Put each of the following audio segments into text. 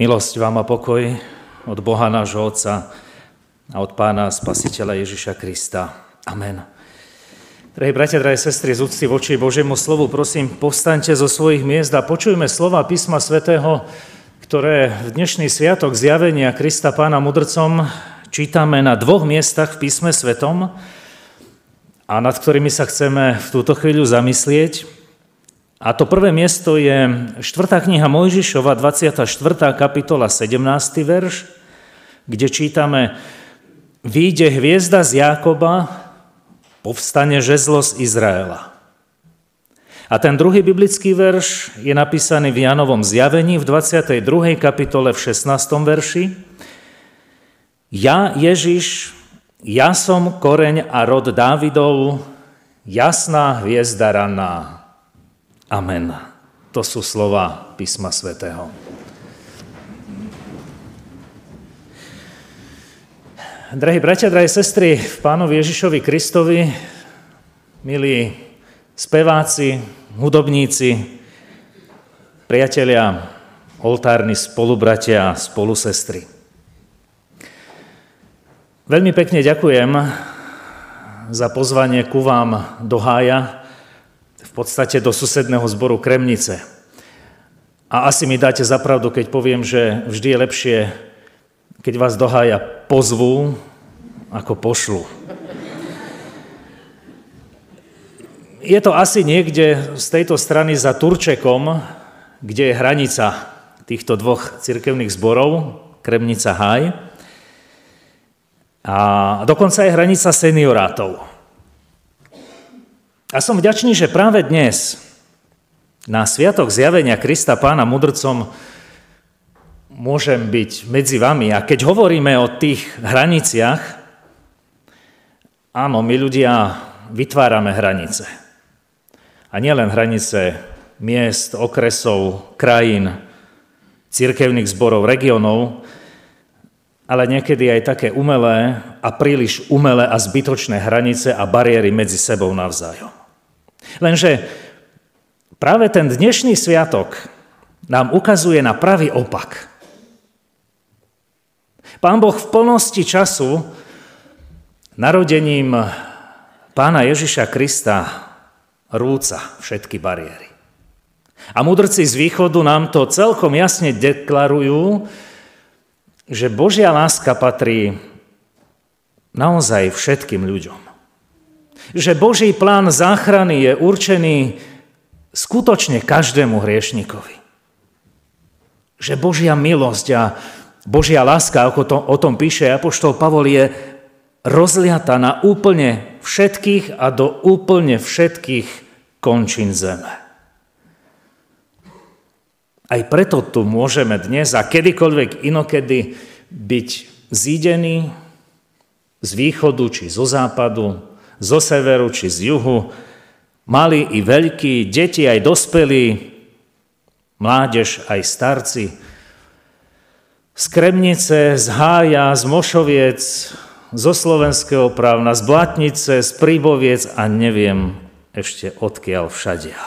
Milosť vám a pokoj od Boha nášho Otca a od Pána Spasiteľa Ježiša Krista. Amen. Drahí bratia, drahé sestry, z úcty voči Božiemu slovu, prosím, povstaňte zo svojich miest a počujme slova písma svätého, ktoré v dnešný sviatok zjavenia Krista Pána mudrcom čítame na dvoch miestach v písme svetom a nad ktorými sa chceme v túto chvíľu zamyslieť. A to prvé miesto je 4. kniha Mojžišova, 24. kapitola, 17. verš, kde čítame Výjde hviezda z Jákoba, povstane žezlo z Izraela. A ten druhý biblický verš je napísaný v Janovom zjavení v 22. kapitole v 16. verši. Ja, Ježiš, ja som koreň a rod Dávidov, jasná hviezda ranná. Amen. To sú slova písma svätého. Drahí bratia, drahé sestry, v Pánovi Ježišovi Kristovi, milí speváci, hudobníci, priatelia, oltárni spolubratia a spolusestry. Veľmi pekne ďakujem za pozvanie ku vám do hája, v podstate do susedného zboru Kremnice. A asi mi dáte zapravdu, keď poviem, že vždy je lepšie, keď vás dohája pozvu, ako pošlu. Je to asi niekde z tejto strany za Turčekom, kde je hranica týchto dvoch cirkevných zborov, Kremnica Haj. A dokonca je hranica seniorátov. A som vďačný, že práve dnes, na Sviatok zjavenia Krista Pána mudrcom, môžem byť medzi vami. A keď hovoríme o tých hraniciach, áno, my ľudia vytvárame hranice. A nielen hranice miest, okresov, krajín, cirkevných zborov, regionov, ale niekedy aj také umelé a príliš umelé a zbytočné hranice a bariéry medzi sebou navzájom. Lenže práve ten dnešný sviatok nám ukazuje na pravý opak. Pán Boh v plnosti času narodením pána Ježiša Krista rúca všetky bariéry. A mudrci z východu nám to celkom jasne deklarujú, že Božia láska patrí naozaj všetkým ľuďom že Boží plán záchrany je určený skutočne každému hriešnikovi. Že Božia milosť a Božia láska, ako to, o tom píše Apoštol Pavol, je rozliata na úplne všetkých a do úplne všetkých končín zeme. Aj preto tu môžeme dnes a kedykoľvek inokedy byť zídení z východu či zo západu, zo severu či z juhu, mali i veľkí, deti aj dospelí, mládež aj starci, z Kremnice, z Hája, z Mošoviec, zo Slovenského právna, z Blatnice, z Príboviec a neviem ešte odkiaľ všadia.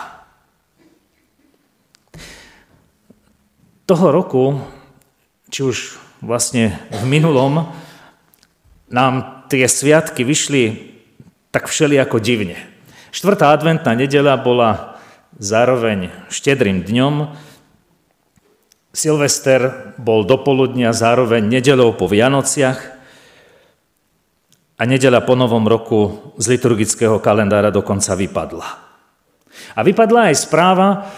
Toho roku, či už vlastne v minulom, nám tie sviatky vyšli tak všelijako divne. Štvrtá adventná nedela bola zároveň štedrým dňom, Silvester bol dopoludnia zároveň nedelou po Vianociach a nedela po novom roku z liturgického kalendára dokonca vypadla. A vypadla aj správa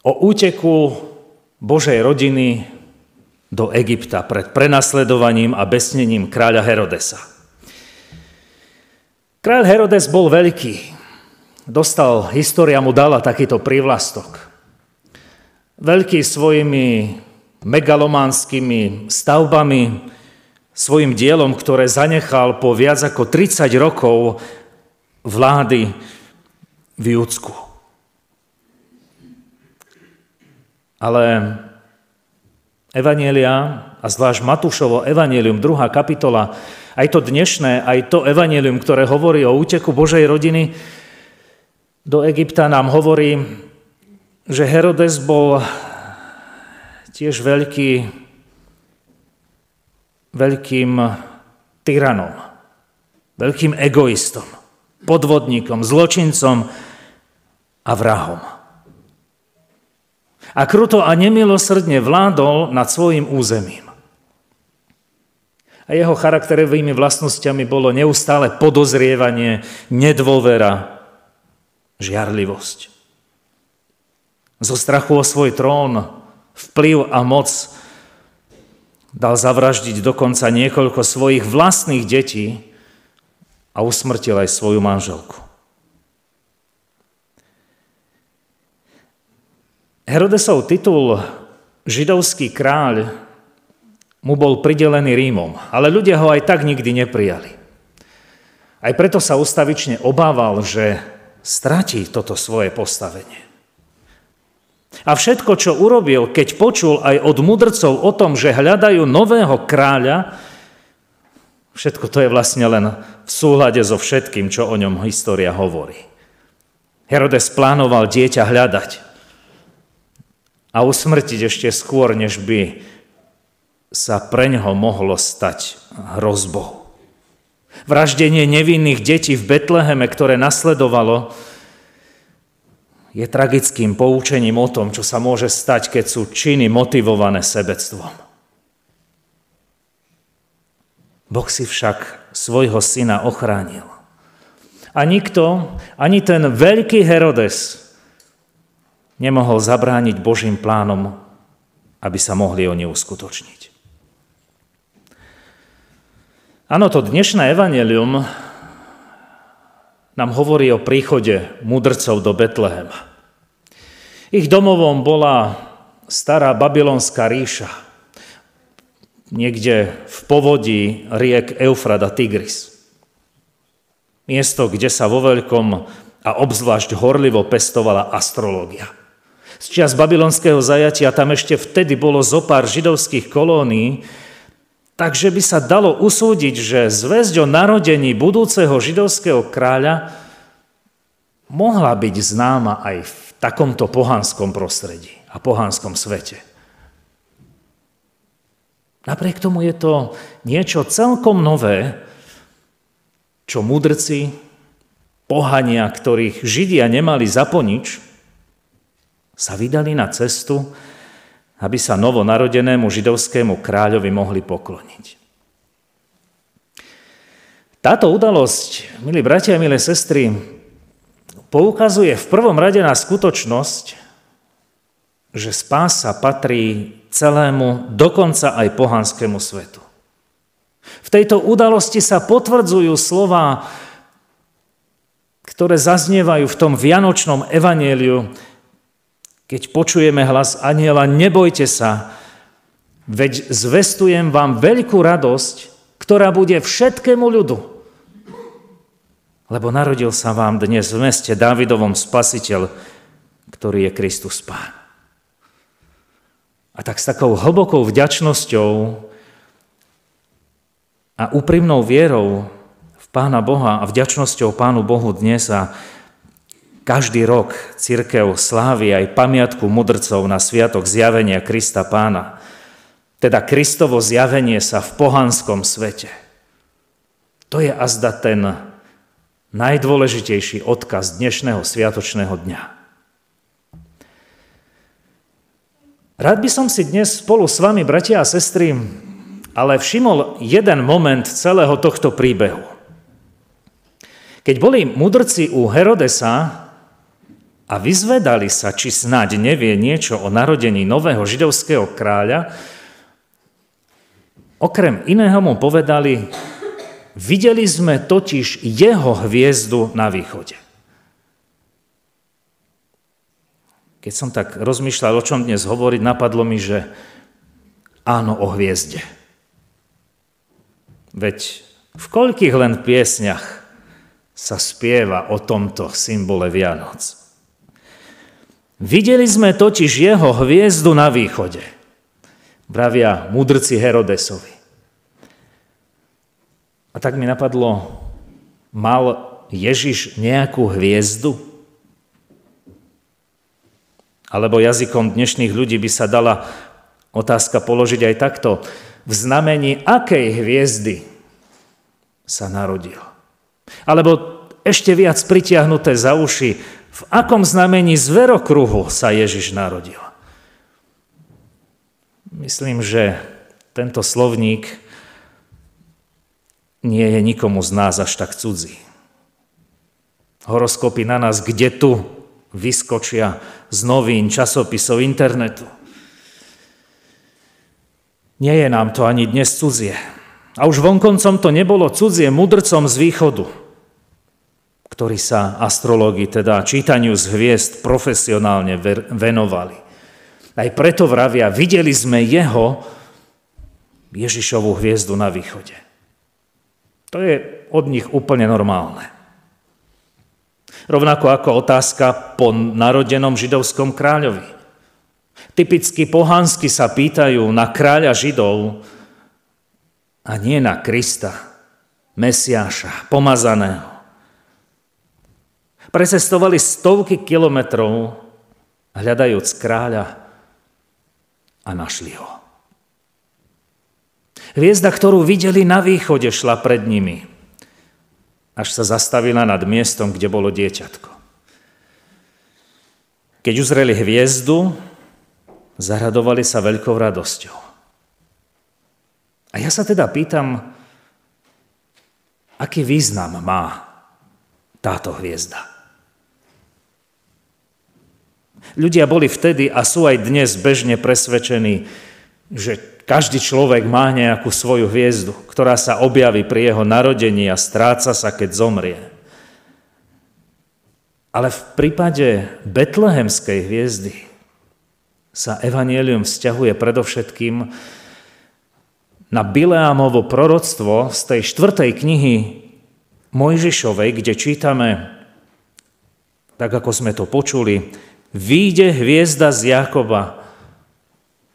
o úteku Božej rodiny do Egypta pred prenasledovaním a besnením kráľa Herodesa. Kráľ Herodes bol veľký. Dostal, história mu dala takýto prívlastok. Veľký svojimi megalománskymi stavbami, svojim dielom, ktoré zanechal po viac ako 30 rokov vlády v Júdsku. Ale Evanielia, a zvlášť Matúšovo Evanielium, 2. kapitola, aj to dnešné, aj to evanelium, ktoré hovorí o úteku Božej rodiny do Egypta, nám hovorí, že Herodes bol tiež veľký, veľkým tyranom, veľkým egoistom, podvodníkom, zločincom a vrahom. A kruto a nemilosrdne vládol nad svojim územím. A jeho charakterovými vlastnosťami bolo neustále podozrievanie, nedôvera, žiarlivosť. Zo strachu o svoj trón, vplyv a moc dal zavraždiť dokonca niekoľko svojich vlastných detí a usmrtil aj svoju manželku. Herodesov titul židovský kráľ mu bol pridelený Rímom, ale ľudia ho aj tak nikdy neprijali. Aj preto sa ustavične obával, že stratí toto svoje postavenie. A všetko, čo urobil, keď počul aj od mudrcov o tom, že hľadajú nového kráľa, všetko to je vlastne len v súhľade so všetkým, čo o ňom história hovorí. Herodes plánoval dieťa hľadať a usmrtiť ešte skôr, než by sa pre ňoho mohlo stať hrozbou. Vraždenie nevinných detí v Betleheme, ktoré nasledovalo, je tragickým poučením o tom, čo sa môže stať, keď sú činy motivované sebectvom. Boh si však svojho syna ochránil. A nikto, ani ten veľký Herodes, nemohol zabrániť Božím plánom, aby sa mohli oni uskutočniť. Áno, to dnešné evanelium nám hovorí o príchode mudrcov do Betlehema. Ich domovom bola stará babylonská ríša, niekde v povodí riek Eufrat Tigris. Miesto, kde sa vo veľkom a obzvlášť horlivo pestovala astrológia. Z čias babylonského zajatia tam ešte vtedy bolo zopár židovských kolónií, Takže by sa dalo usúdiť, že zväzť o narodení budúceho židovského kráľa mohla byť známa aj v takomto pohanskom prostredí a pohanskom svete. Napriek tomu je to niečo celkom nové, čo mudrci, pohania, ktorých Židia nemali za ponič, sa vydali na cestu, aby sa novonarodenému židovskému kráľovi mohli pokloniť. Táto udalosť, milí bratia a milé sestry, poukazuje v prvom rade na skutočnosť, že spása patrí celému, dokonca aj pohanskému svetu. V tejto udalosti sa potvrdzujú slova, ktoré zaznievajú v tom vianočnom evanieliu, keď počujeme hlas aniela, nebojte sa, veď zvestujem vám veľkú radosť, ktorá bude všetkému ľudu. Lebo narodil sa vám dnes v meste Dávidovom spasiteľ, ktorý je Kristus Pán. A tak s takou hlbokou vďačnosťou a úprimnou vierou v Pána Boha a vďačnosťou Pánu Bohu dnes a každý rok církev slávi aj pamiatku mudrcov na sviatok zjavenia Krista pána, teda Kristovo zjavenie sa v pohanskom svete. To je azda ten najdôležitejší odkaz dnešného sviatočného dňa. Rád by som si dnes spolu s vami, bratia a sestry, ale všimol jeden moment celého tohto príbehu. Keď boli mudrci u Herodesa, a vyzvedali sa, či snáď nevie niečo o narodení nového židovského kráľa, okrem iného mu povedali, videli sme totiž jeho hviezdu na východe. Keď som tak rozmýšľal, o čom dnes hovoriť, napadlo mi, že áno o hviezde. Veď v koľkých len piesňach sa spieva o tomto symbole Vianoc. Videli sme totiž jeho hviezdu na východe, vravia mudrci Herodesovi. A tak mi napadlo, mal Ježiš nejakú hviezdu? Alebo jazykom dnešných ľudí by sa dala otázka položiť aj takto. V znamení akej hviezdy sa narodil? Alebo ešte viac pritiahnuté za uši, v akom znamení zverokruhu sa Ježiš narodil? Myslím, že tento slovník nie je nikomu z nás až tak cudzí. Horoskopy na nás kde tu vyskočia z novín, časopisov, internetu. Nie je nám to ani dnes cudzie. A už vonkoncom to nebolo cudzie mudrcom z východu, ktorí sa astrológii, teda čítaniu z hviezd profesionálne venovali. Aj preto vravia, videli sme jeho, Ježišovú hviezdu na východe. To je od nich úplne normálne. Rovnako ako otázka po narodenom židovskom kráľovi. Typicky pohansky sa pýtajú na kráľa Židov a nie na Krista, Mesiáša, pomazaného. Precestovali stovky kilometrov, hľadajúc kráľa a našli ho. Hviezda, ktorú videli na východe, šla pred nimi – až sa zastavila nad miestom, kde bolo dieťatko. Keď uzreli hviezdu, zaradovali sa veľkou radosťou. A ja sa teda pýtam, aký význam má táto hviezda. Ľudia boli vtedy a sú aj dnes bežne presvedčení, že každý človek má nejakú svoju hviezdu, ktorá sa objaví pri jeho narodení a stráca sa, keď zomrie. Ale v prípade betlehemskej hviezdy sa evanielium vzťahuje predovšetkým na Bileámovo proroctvo z tej štvrtej knihy Mojžišovej, kde čítame, tak ako sme to počuli, výjde hviezda z Jakoba,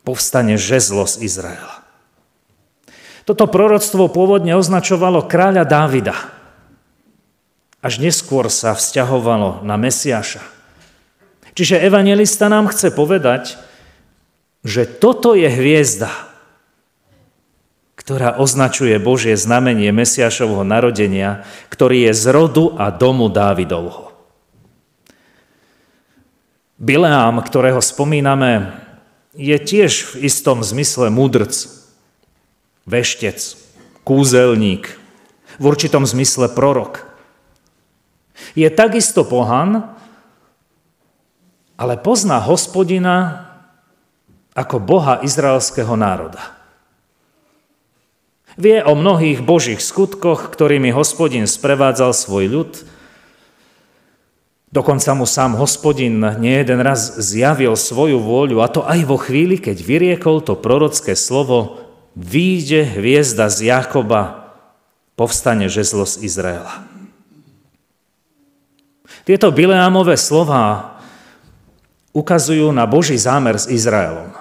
povstane žezlo z Izraela. Toto proroctvo pôvodne označovalo kráľa Dávida. Až neskôr sa vzťahovalo na Mesiaša. Čiže evangelista nám chce povedať, že toto je hviezda, ktorá označuje Božie znamenie Mesiašovho narodenia, ktorý je z rodu a domu Dávidovho. Bileám, ktorého spomíname je tiež v istom zmysle múdrc, veštec, kúzelník, v určitom zmysle prorok. Je takisto pohan, ale pozná hospodina ako Boha izraelského národa. Vie o mnohých božích skutkoch, ktorými hospodin sprevádzal svoj ľud, Dokonca mu sám hospodin nie jeden raz zjavil svoju vôľu, a to aj vo chvíli, keď vyriekol to prorocké slovo Výjde hviezda z Jakoba, povstane žezlo z Izraela. Tieto Bileámové slova ukazujú na Boží zámer s Izraelom.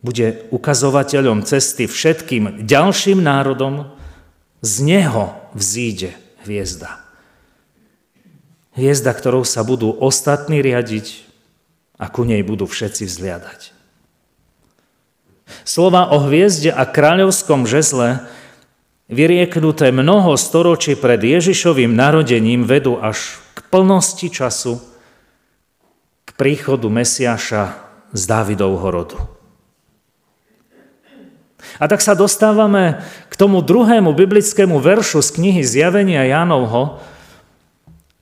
Bude ukazovateľom cesty všetkým ďalším národom, z neho vzíde hviezda. Hviezda, ktorou sa budú ostatní riadiť a ku nej budú všetci vzliadať. Slova o hviezde a kráľovskom žezle vyrieknuté mnoho storočí pred Ježišovým narodením vedú až k plnosti času, k príchodu Mesiaša z Dávidovho rodu. A tak sa dostávame k tomu druhému biblickému veršu z knihy Zjavenia Jánovho,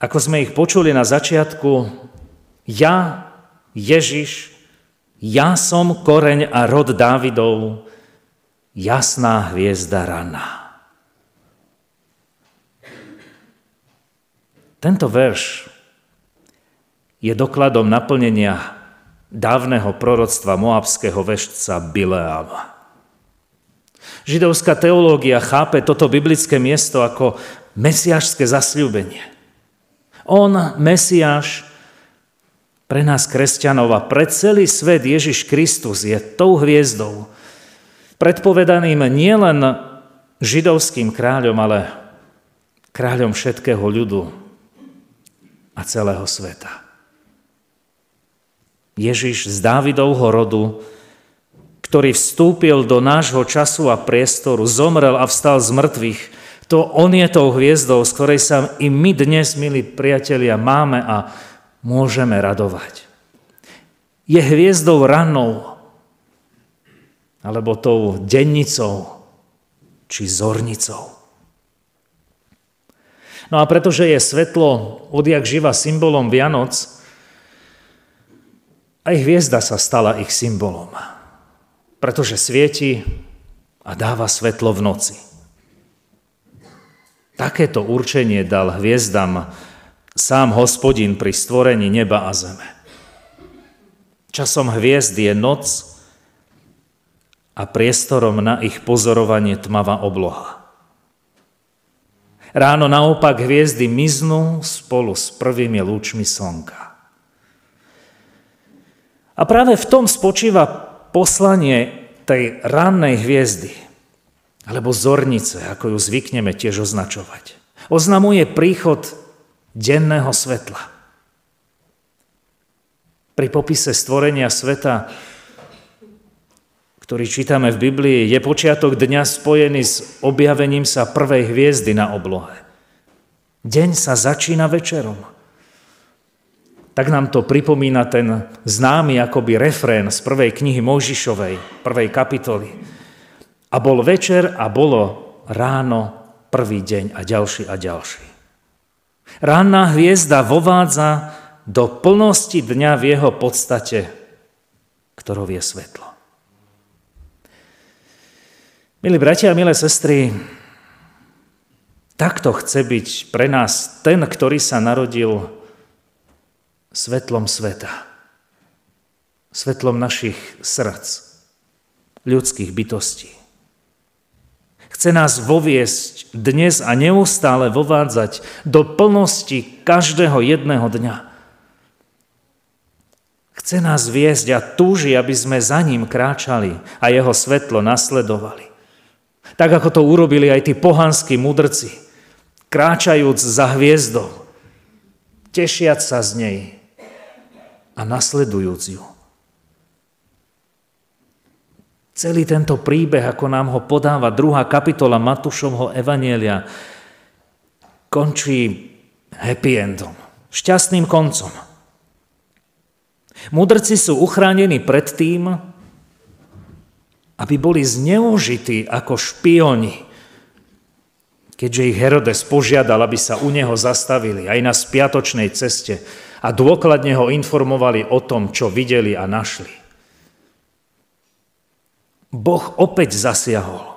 ako sme ich počuli na začiatku, ja, Ježiš, ja som koreň a rod Dávidov, jasná hviezda rana. Tento verš je dokladom naplnenia dávneho proroctva moabského veštca Bileáma. Židovská teológia chápe toto biblické miesto ako mesiašské zasľúbenie. On, Mesiáš, pre nás kresťanov a pre celý svet Ježiš Kristus je tou hviezdou, predpovedaným nielen židovským kráľom, ale kráľom všetkého ľudu a celého sveta. Ježiš z Dávidovho rodu, ktorý vstúpil do nášho času a priestoru, zomrel a vstal z mŕtvych, to on je tou hviezdou, z ktorej sa i my dnes, milí priatelia, máme a môžeme radovať. Je hviezdou ranou, alebo tou dennicou, či zornicou. No a pretože je svetlo odjak živa symbolom Vianoc, aj hviezda sa stala ich symbolom, pretože svieti a dáva svetlo v noci. Takéto určenie dal hviezdam sám hospodin pri stvorení neba a zeme. Časom hviezd je noc a priestorom na ich pozorovanie tmavá obloha. Ráno naopak hviezdy miznú spolu s prvými lúčmi slnka. A práve v tom spočíva poslanie tej rannej hviezdy, alebo zornice, ako ju zvykneme tiež označovať. Oznamuje príchod denného svetla. Pri popise stvorenia sveta, ktorý čítame v Biblii, je počiatok dňa spojený s objavením sa prvej hviezdy na oblohe. Deň sa začína večerom. Tak nám to pripomína ten známy akoby refrén z prvej knihy Mojžišovej, prvej kapitoly. A bol večer a bolo ráno prvý deň a ďalší a ďalší. Ranná hviezda vovádza do plnosti dňa v jeho podstate, ktorou je svetlo. Milí bratia a milé sestry, takto chce byť pre nás ten, ktorý sa narodil svetlom sveta. Svetlom našich srdc, ľudských bytostí. Chce nás voviesť dnes a neustále vovádzať do plnosti každého jedného dňa. Chce nás viesť a túži, aby sme za ním kráčali a jeho svetlo nasledovali. Tak ako to urobili aj tí pohanskí mudrci, kráčajúc za hviezdou, tešiac sa z nej a nasledujúc ju. Celý tento príbeh, ako nám ho podáva druhá kapitola Matúšovho Evanielia, končí happy endom, šťastným koncom. Mudrci sú uchránení pred tým, aby boli zneužití ako špioni, keďže ich Herodes požiadal, aby sa u neho zastavili aj na spiatočnej ceste a dôkladne ho informovali o tom, čo videli a našli. Boh opäť zasiahol.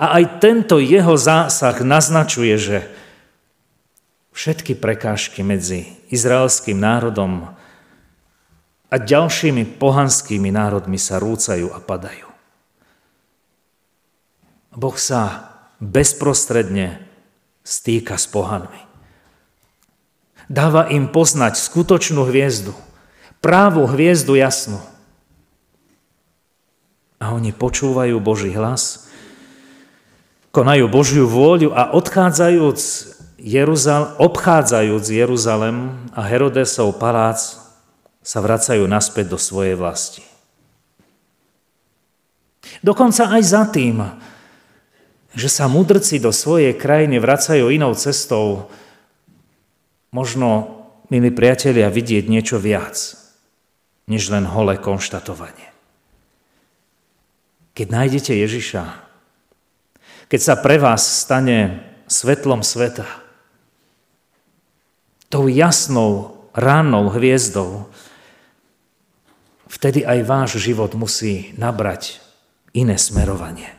A aj tento jeho zásah naznačuje, že všetky prekážky medzi izraelským národom a ďalšími pohanskými národmi sa rúcajú a padajú. Boh sa bezprostredne stýka s pohanmi. Dáva im poznať skutočnú hviezdu, právu hviezdu jasnú, a oni počúvajú Boží hlas, konajú Božiu vôľu a odchádzajúc Jeruzal, obchádzajúc Jeruzalem a Herodesov palác sa vracajú naspäť do svojej vlasti. Dokonca aj za tým, že sa mudrci do svojej krajiny vracajú inou cestou, možno, milí priatelia, vidieť niečo viac, než len holé konštatovanie keď nájdete Ježiša, keď sa pre vás stane svetlom sveta, tou jasnou rannou hviezdou, vtedy aj váš život musí nabrať iné smerovanie.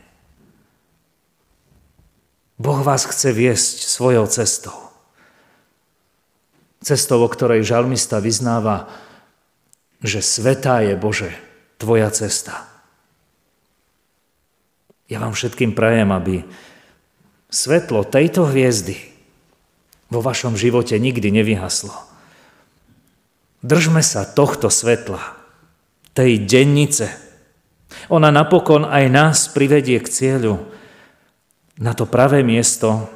Boh vás chce viesť svojou cestou. Cestou, o ktorej žalmista vyznáva, že svetá je Bože, tvoja cesta. Ja vám všetkým prajem, aby svetlo tejto hviezdy vo vašom živote nikdy nevyhaslo. Držme sa tohto svetla, tej dennice. Ona napokon aj nás privedie k cieľu, na to pravé miesto,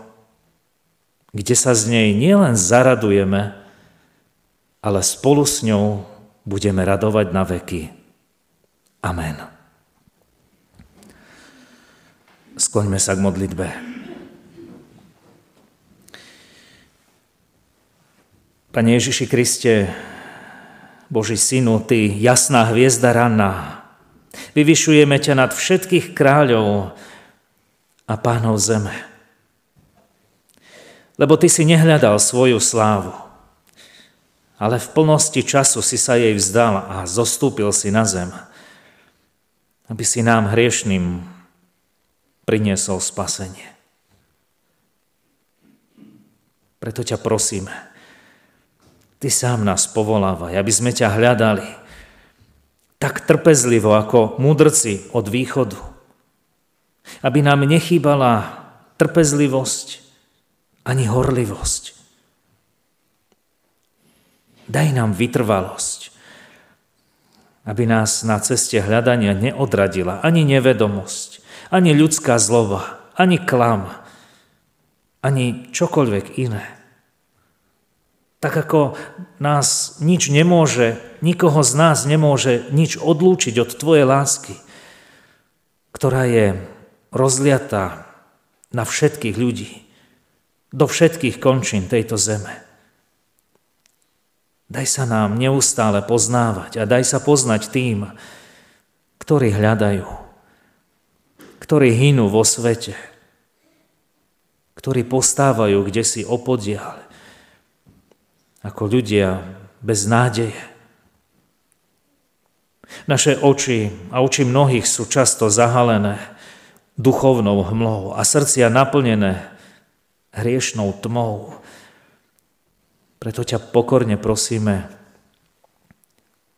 kde sa z nej nielen zaradujeme, ale spolu s ňou budeme radovať na veky. Amen. Skloňme sa k modlitbe. Pane Ježiši Kriste, Boží Synu, Ty jasná hviezda ranná, vyvyšujeme ťa nad všetkých kráľov a pánov zeme. Lebo Ty si nehľadal svoju slávu, ale v plnosti času si sa jej vzdal a zostúpil si na zem, aby si nám hriešným priniesol spasenie. Preto ťa prosíme, Ty sám nás povolávaj, aby sme ťa hľadali tak trpezlivo ako múdrci od východu. Aby nám nechýbala trpezlivosť ani horlivosť. Daj nám vytrvalosť, aby nás na ceste hľadania neodradila ani nevedomosť, ani ľudská zlova, ani klam, ani čokoľvek iné. Tak ako nás nič nemôže, nikoho z nás nemôže nič odlúčiť od Tvojej lásky, ktorá je rozliatá na všetkých ľudí, do všetkých končín tejto zeme. Daj sa nám neustále poznávať a daj sa poznať tým, ktorí hľadajú ktorí hynú vo svete, ktorí postávajú kde si opodiaľ, ako ľudia bez nádeje. Naše oči a oči mnohých sú často zahalené duchovnou hmlou a srdcia naplnené hriešnou tmou. Preto ťa pokorne prosíme,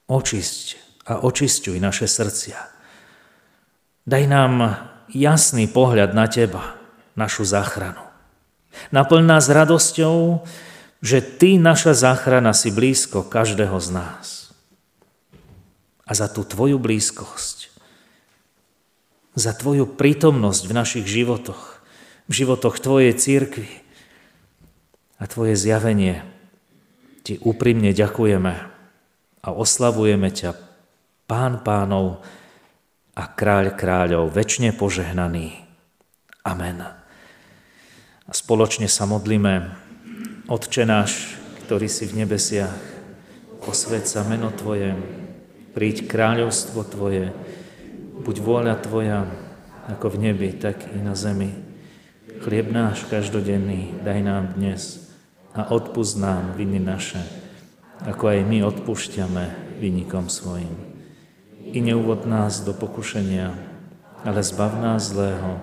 očisť a očistuj naše srdcia. Daj nám jasný pohľad na Teba, našu záchranu. Naplň nás radosťou, že Ty, naša záchrana, si blízko každého z nás. A za tú Tvoju blízkosť, za Tvoju prítomnosť v našich životoch, v životoch Tvojej církvy a Tvoje zjavenie, Ti úprimne ďakujeme a oslavujeme ťa, Pán pánov, a kráľ kráľov, väčšine požehnaný. Amen. A spoločne sa modlíme, Otče náš, ktorý si v nebesiach, posved sa meno Tvoje, príď kráľovstvo Tvoje, buď vôľa Tvoja, ako v nebi, tak i na zemi. Chlieb náš každodenný daj nám dnes a odpúsť nám viny naše, ako aj my odpúšťame vynikom svojim i neuvod nás do pokušenia, ale zbav nás zlého,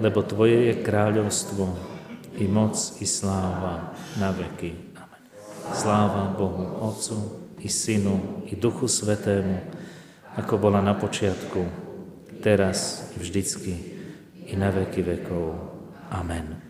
lebo Tvoje je kráľovstvo, i moc, i sláva na veky. Amen. Sláva Bohu Otcu, i Synu, i Duchu Svetému, ako bola na počiatku, teraz vždycky, i na veky vekov. Amen.